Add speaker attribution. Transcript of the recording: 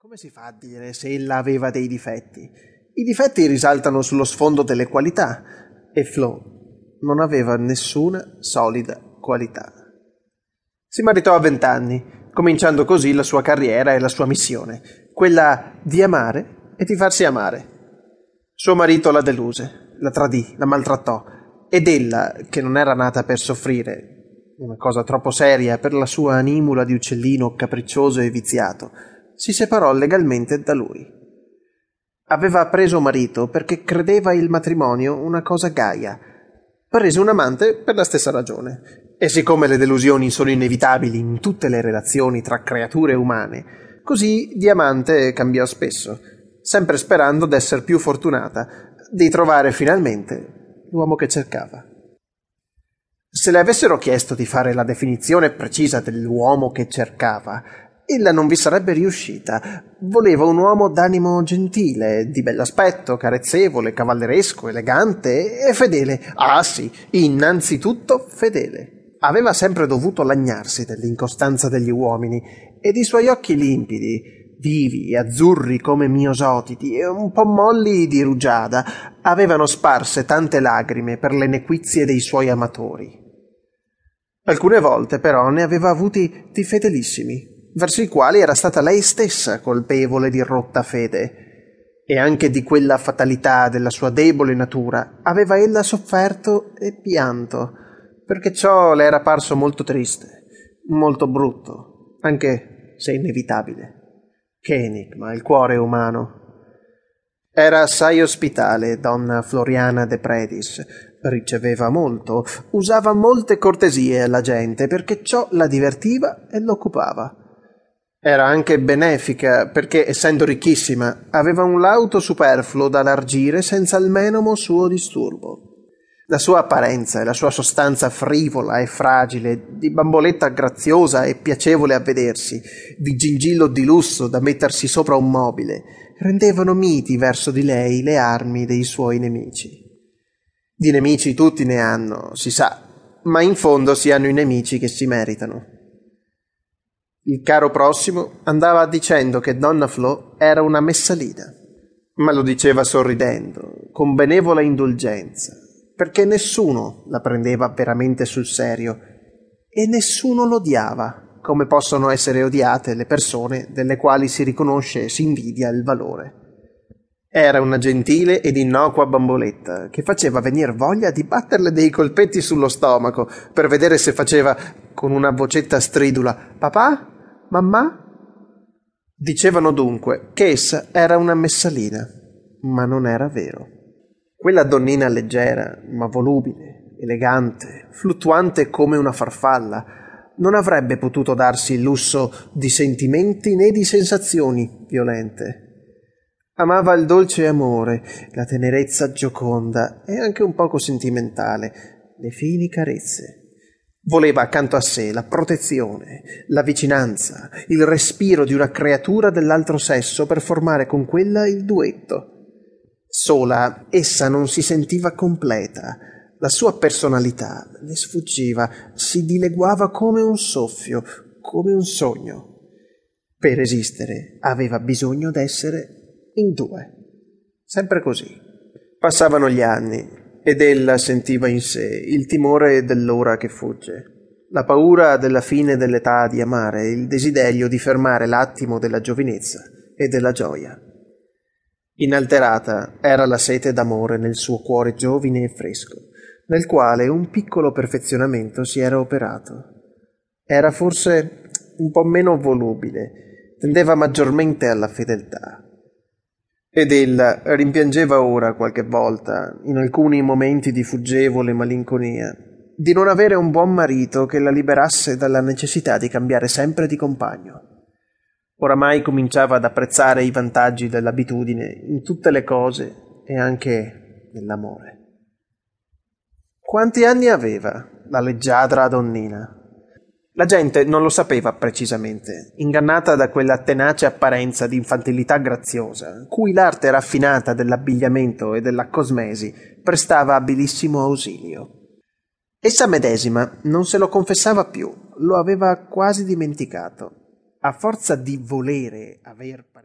Speaker 1: Come si fa a dire se ella aveva dei difetti? I difetti risaltano sullo sfondo delle qualità e Flo non aveva nessuna solida qualità. Si maritò a vent'anni, cominciando così la sua carriera e la sua missione, quella di amare e di farsi amare. Suo marito la deluse, la tradì, la maltrattò ed ella, che non era nata per soffrire, una cosa troppo seria per la sua animula di uccellino capriccioso e viziato, si separò legalmente da lui. Aveva preso marito perché credeva il matrimonio una cosa gaia. Prese un amante per la stessa ragione. E siccome le delusioni sono inevitabili in tutte le relazioni tra creature umane, così di amante cambiò spesso, sempre sperando d'essere più fortunata, di trovare finalmente l'uomo che cercava. Se le avessero chiesto di fare la definizione precisa dell'uomo che cercava, ella non vi sarebbe riuscita. Voleva un uomo d'animo gentile, di bell'aspetto, carezzevole, cavalleresco, elegante e fedele. Ah sì, innanzitutto fedele. Aveva sempre dovuto lagnarsi dell'incostanza degli uomini ed i suoi occhi limpidi, vivi e azzurri come miosotiti e un po' molli di rugiada, avevano sparse tante lagrime per le nequizie dei suoi amatori. Alcune volte però ne aveva avuti di fedelissimi, verso i quali era stata lei stessa colpevole di rotta fede, e anche di quella fatalità della sua debole natura aveva ella sofferto e pianto, perché ciò le era parso molto triste, molto brutto, anche se inevitabile. Che enigma il cuore umano. Era assai ospitale donna Floriana de Predis, riceveva molto, usava molte cortesie alla gente perché ciò la divertiva e l'occupava. Era anche benefica perché, essendo ricchissima, aveva un lauto superfluo da largire senza il menomo suo disturbo. La sua apparenza e la sua sostanza frivola e fragile, di bamboletta graziosa e piacevole a vedersi, di gingillo di lusso da mettersi sopra un mobile, rendevano miti verso di lei le armi dei suoi nemici. Di nemici tutti ne hanno, si sa, ma in fondo si hanno i nemici che si meritano. Il caro prossimo andava dicendo che donna Flo era una messalina, ma lo diceva sorridendo, con benevola indulgenza, perché nessuno la prendeva veramente sul serio e nessuno l'odiava, come possono essere odiate le persone delle quali si riconosce e si invidia il valore. Era una gentile ed innocua bamboletta che faceva venir voglia di batterle dei colpetti sullo stomaco per vedere se faceva con una vocetta stridula Papà? Mamma? Dicevano dunque che essa era una messalina, ma non era vero. Quella donnina leggera, ma volubile, elegante, fluttuante come una farfalla, non avrebbe potuto darsi il lusso di sentimenti né di sensazioni violente Amava il dolce amore, la tenerezza gioconda e anche un poco sentimentale, le fini carezze. Voleva accanto a sé la protezione, la vicinanza, il respiro di una creatura dell'altro sesso per formare con quella il duetto. Sola essa non si sentiva completa, la sua personalità le sfuggiva, si dileguava come un soffio, come un sogno. Per esistere aveva bisogno d'essere in due. Sempre così. Passavano gli anni ed ella sentiva in sé il timore dell'ora che fugge, la paura della fine dell'età di amare, il desiderio di fermare l'attimo della giovinezza e della gioia. Inalterata era la sete d'amore nel suo cuore giovine e fresco, nel quale un piccolo perfezionamento si era operato. Era forse un po' meno volubile, tendeva maggiormente alla fedeltà. Ed ella rimpiangeva ora qualche volta, in alcuni momenti di fuggevole malinconia, di non avere un buon marito che la liberasse dalla necessità di cambiare sempre di compagno. Oramai cominciava ad apprezzare i vantaggi dell'abitudine in tutte le cose e anche nell'amore. Quanti anni aveva la leggiadra donnina? La gente non lo sapeva precisamente, ingannata da quella tenace apparenza di infantilità graziosa, cui l'arte raffinata dell'abbigliamento e della cosmesi prestava abilissimo ausilio. Essa medesima non se lo confessava più, lo aveva quasi dimenticato. A forza di volere aver parecchio